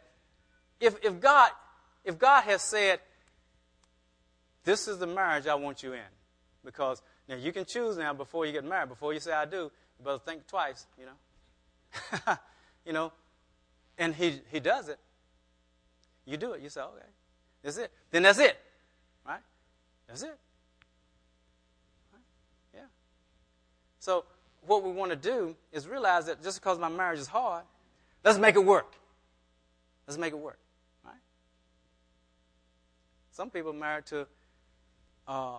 if, if God if God has said, "This is the marriage I want you in," because now you can choose now before you get married. Before you say "I do," you better think twice. You know, (laughs) you know, and he he does it. You do it. You say, "Okay, that's it." Then that's it, right? That's it. Right? Yeah. So what we want to do is realize that just because my marriage is hard, let's make it work. Let's make it work. Right? Some people married to uh,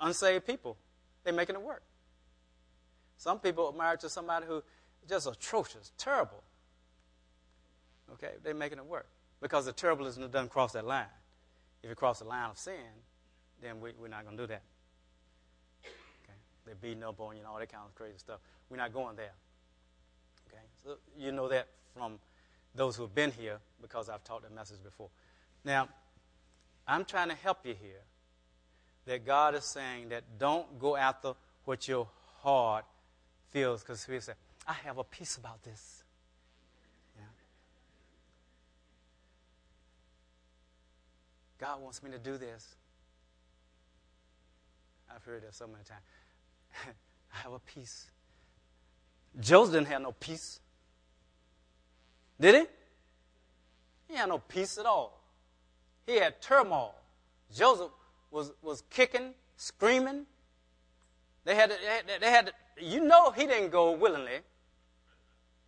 unsaved people. They're making it work. Some people are married to somebody who just atrocious, terrible. Okay, they're making it work. Because the terribleness doesn't cross that line. If it crosses the line of sin, then we, we're not going to do that. They're beating up on you and all that kind of crazy stuff. We're not going there. Okay? So you know that from those who have been here because I've taught that message before. Now, I'm trying to help you here that God is saying that don't go after what your heart feels because we say, I have a peace about this. Yeah. God wants me to do this. I've heard that so many times. I (laughs) have a peace. Joseph didn't have no peace. Did he? He had no peace at all. He had turmoil. Joseph was, was kicking, screaming. They had, they had, they had, you know, he didn't go willingly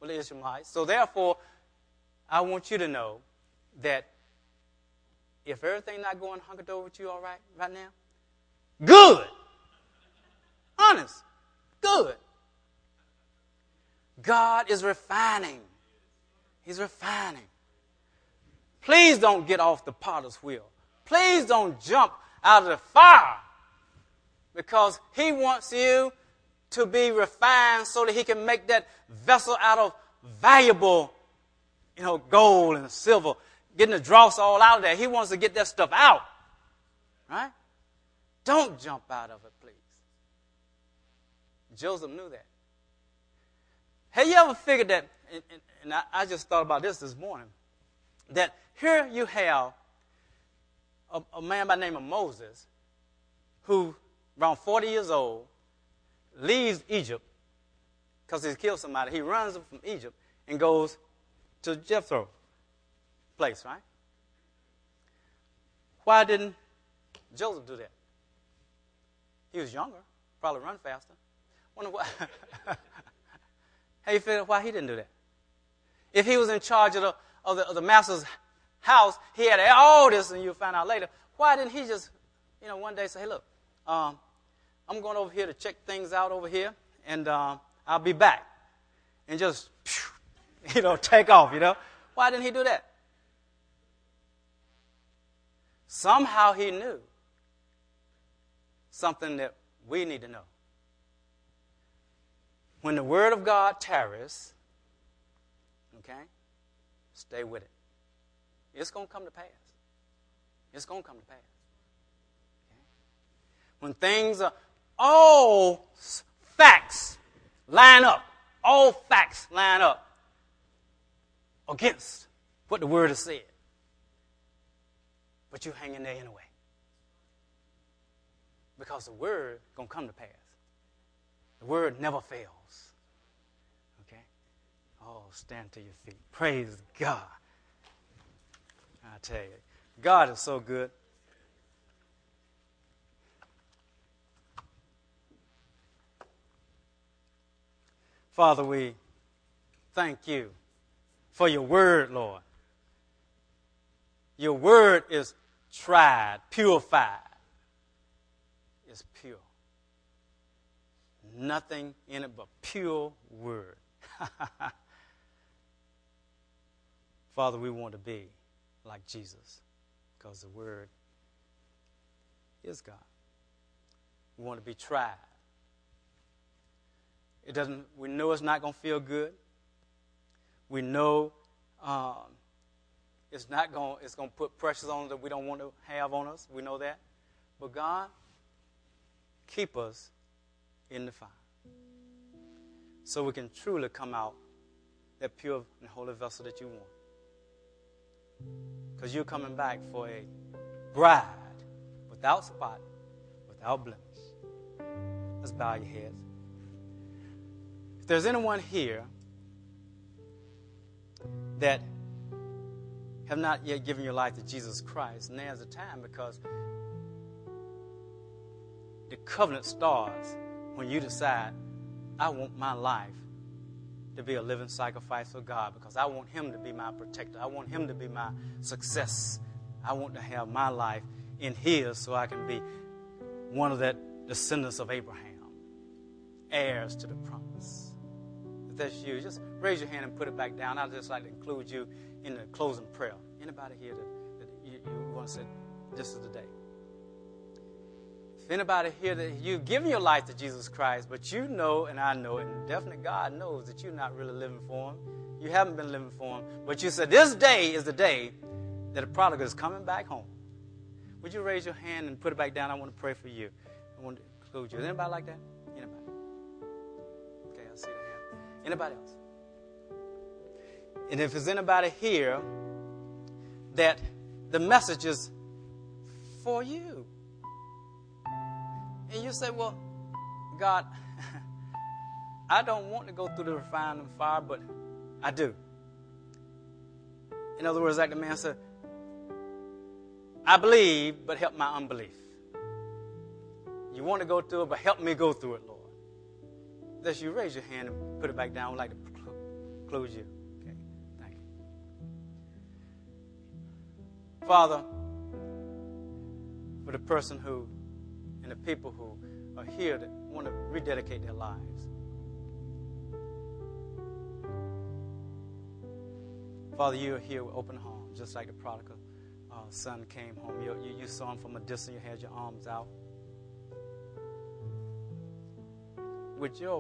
with the Ishmaelites. So therefore, I want you to know that if everything not going hunkered over with you all right right now, good. Honest. Good. God is refining. He's refining. Please don't get off the potter's wheel. Please don't jump out of the fire because he wants you to be refined so that he can make that vessel out of valuable, you know, gold and silver, getting the dross all out of there. He wants to get that stuff out. Right? Don't jump out of it, please. Joseph knew that. Have you ever figured that, and, and, and I, I, just thought about this this morning, that here you have a, a man by the name of Moses who, around 40 years old, leaves Egypt because he's killed somebody. He runs from Egypt and goes to Jethro place, right? Why didn't Joseph do that? He was younger, probably run faster. Wonder why. (laughs) How you feel why he didn't do that? If he was in charge of the, of the, of the master's house, he had all this, and you'll find out later. Why didn't he just, you know, one day say, hey, look, um, I'm going over here to check things out over here, and um, I'll be back. And just, (laughs) you know, take off, you know? Why didn't he do that? Somehow he knew something that we need to know. When the word of God tarries, okay, stay with it. It's going to come to pass. It's going to come to pass. Okay? When things are all facts line up, all facts line up against what the word has said. But you hang in there anyway. Because the word gonna come to pass. The word never fails. Oh, stand to your feet. Praise God. I tell you, God is so good. Father, we thank you for your word, Lord. Your word is tried, purified. It's pure. Nothing in it but pure word. (laughs) Father, we want to be like Jesus because the word is God. We want to be tried. It doesn't, we know it's not going to feel good. We know um, it's not going it's going to put pressures on us that we don't want to have on us. We know that. But God, keep us in the fire. So we can truly come out that pure and holy vessel that you want. Because you're coming back for a bride without spot, without blemish. Let's bow your heads. If there's anyone here that have not yet given your life to Jesus Christ, now's the time because the covenant starts when you decide, I want my life to be a living sacrifice for God because I want Him to be my protector. I want Him to be my success. I want to have my life in His so I can be one of the descendants of Abraham, heirs to the promise. If that's you, just raise your hand and put it back down. I'd just like to include you in the closing prayer. Anybody here that, that you, you want to say, this is the day? Anybody here that you've given your life to Jesus Christ, but you know, and I know, and definitely God knows that you're not really living for Him. You haven't been living for Him. But you said, this day is the day that the prodigal is coming back home. Would you raise your hand and put it back down? I want to pray for you. I want to include you. Is anybody like that? Anybody? Okay, I see the hand. Anybody else? And if there's anybody here that the message is for you, and you say, Well, God, (laughs) I don't want to go through the refining fire, but I do. In other words, like the man said, I believe, but help my unbelief. You want to go through it, but help me go through it, Lord. That you raise your hand and put it back down. I'd like to close you. Okay, thank you. Father, for the person who and the people who are here that want to rededicate their lives. Father, you are here with open arms, just like the prodigal uh, son came home. You, you, you, saw him from a distance, you had your arms out. Would you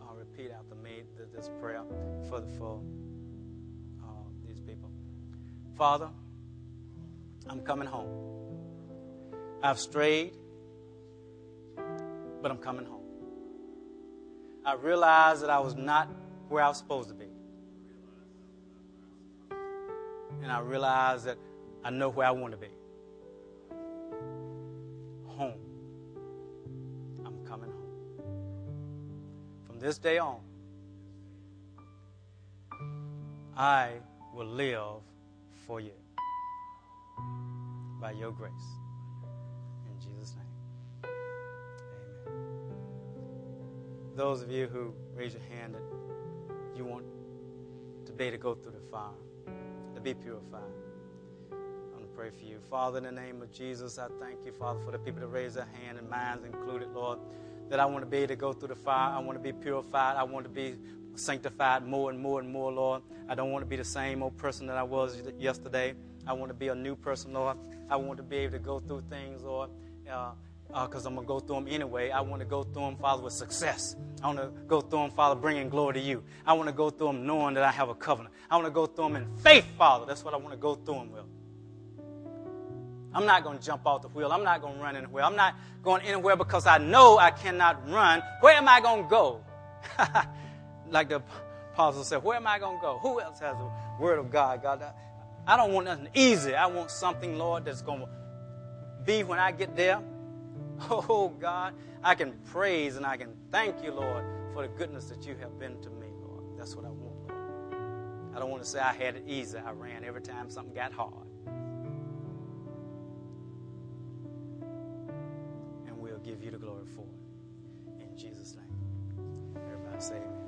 uh, repeat after me this prayer for, the, for uh, these people? Father, I'm coming home. I've strayed, but I'm coming home. I realized that I was not where I was supposed to be. And I realized that I know where I want to be. Home. I'm coming home. From this day on, I will live for you by your grace. Those of you who raise your hand that you want to be to go through the fire, to be purified. I want to pray for you. Father, in the name of Jesus, I thank you, Father, for the people that raise their hand and minds included, Lord, that I want to be able to go through the fire. I want to be purified. I want to be sanctified more and more and more, Lord. I don't want to be the same old person that I was yesterday. I want to be a new person, Lord. I want to be able to go through things, Lord, uh, because uh, I'm going to go through them anyway. I want to go through them, Father, with success. I want to go through them, Father, bringing glory to you. I want to go through them knowing that I have a covenant. I want to go through them in faith, Father. That's what I want to go through them with. I'm not going to jump off the wheel. I'm not going to run anywhere. I'm not going anywhere because I know I cannot run. Where am I going to go? (laughs) like the apostle said, where am I going to go? Who else has the word of God? God, I don't want nothing easy. I want something, Lord, that's going to be when I get there. Oh, God, I can praise and I can thank you, Lord, for the goodness that you have been to me, Lord. That's what I want, Lord. I don't want to say I had it easy. I ran every time something got hard. And we'll give you the glory for it. In Jesus' name. Everybody say amen.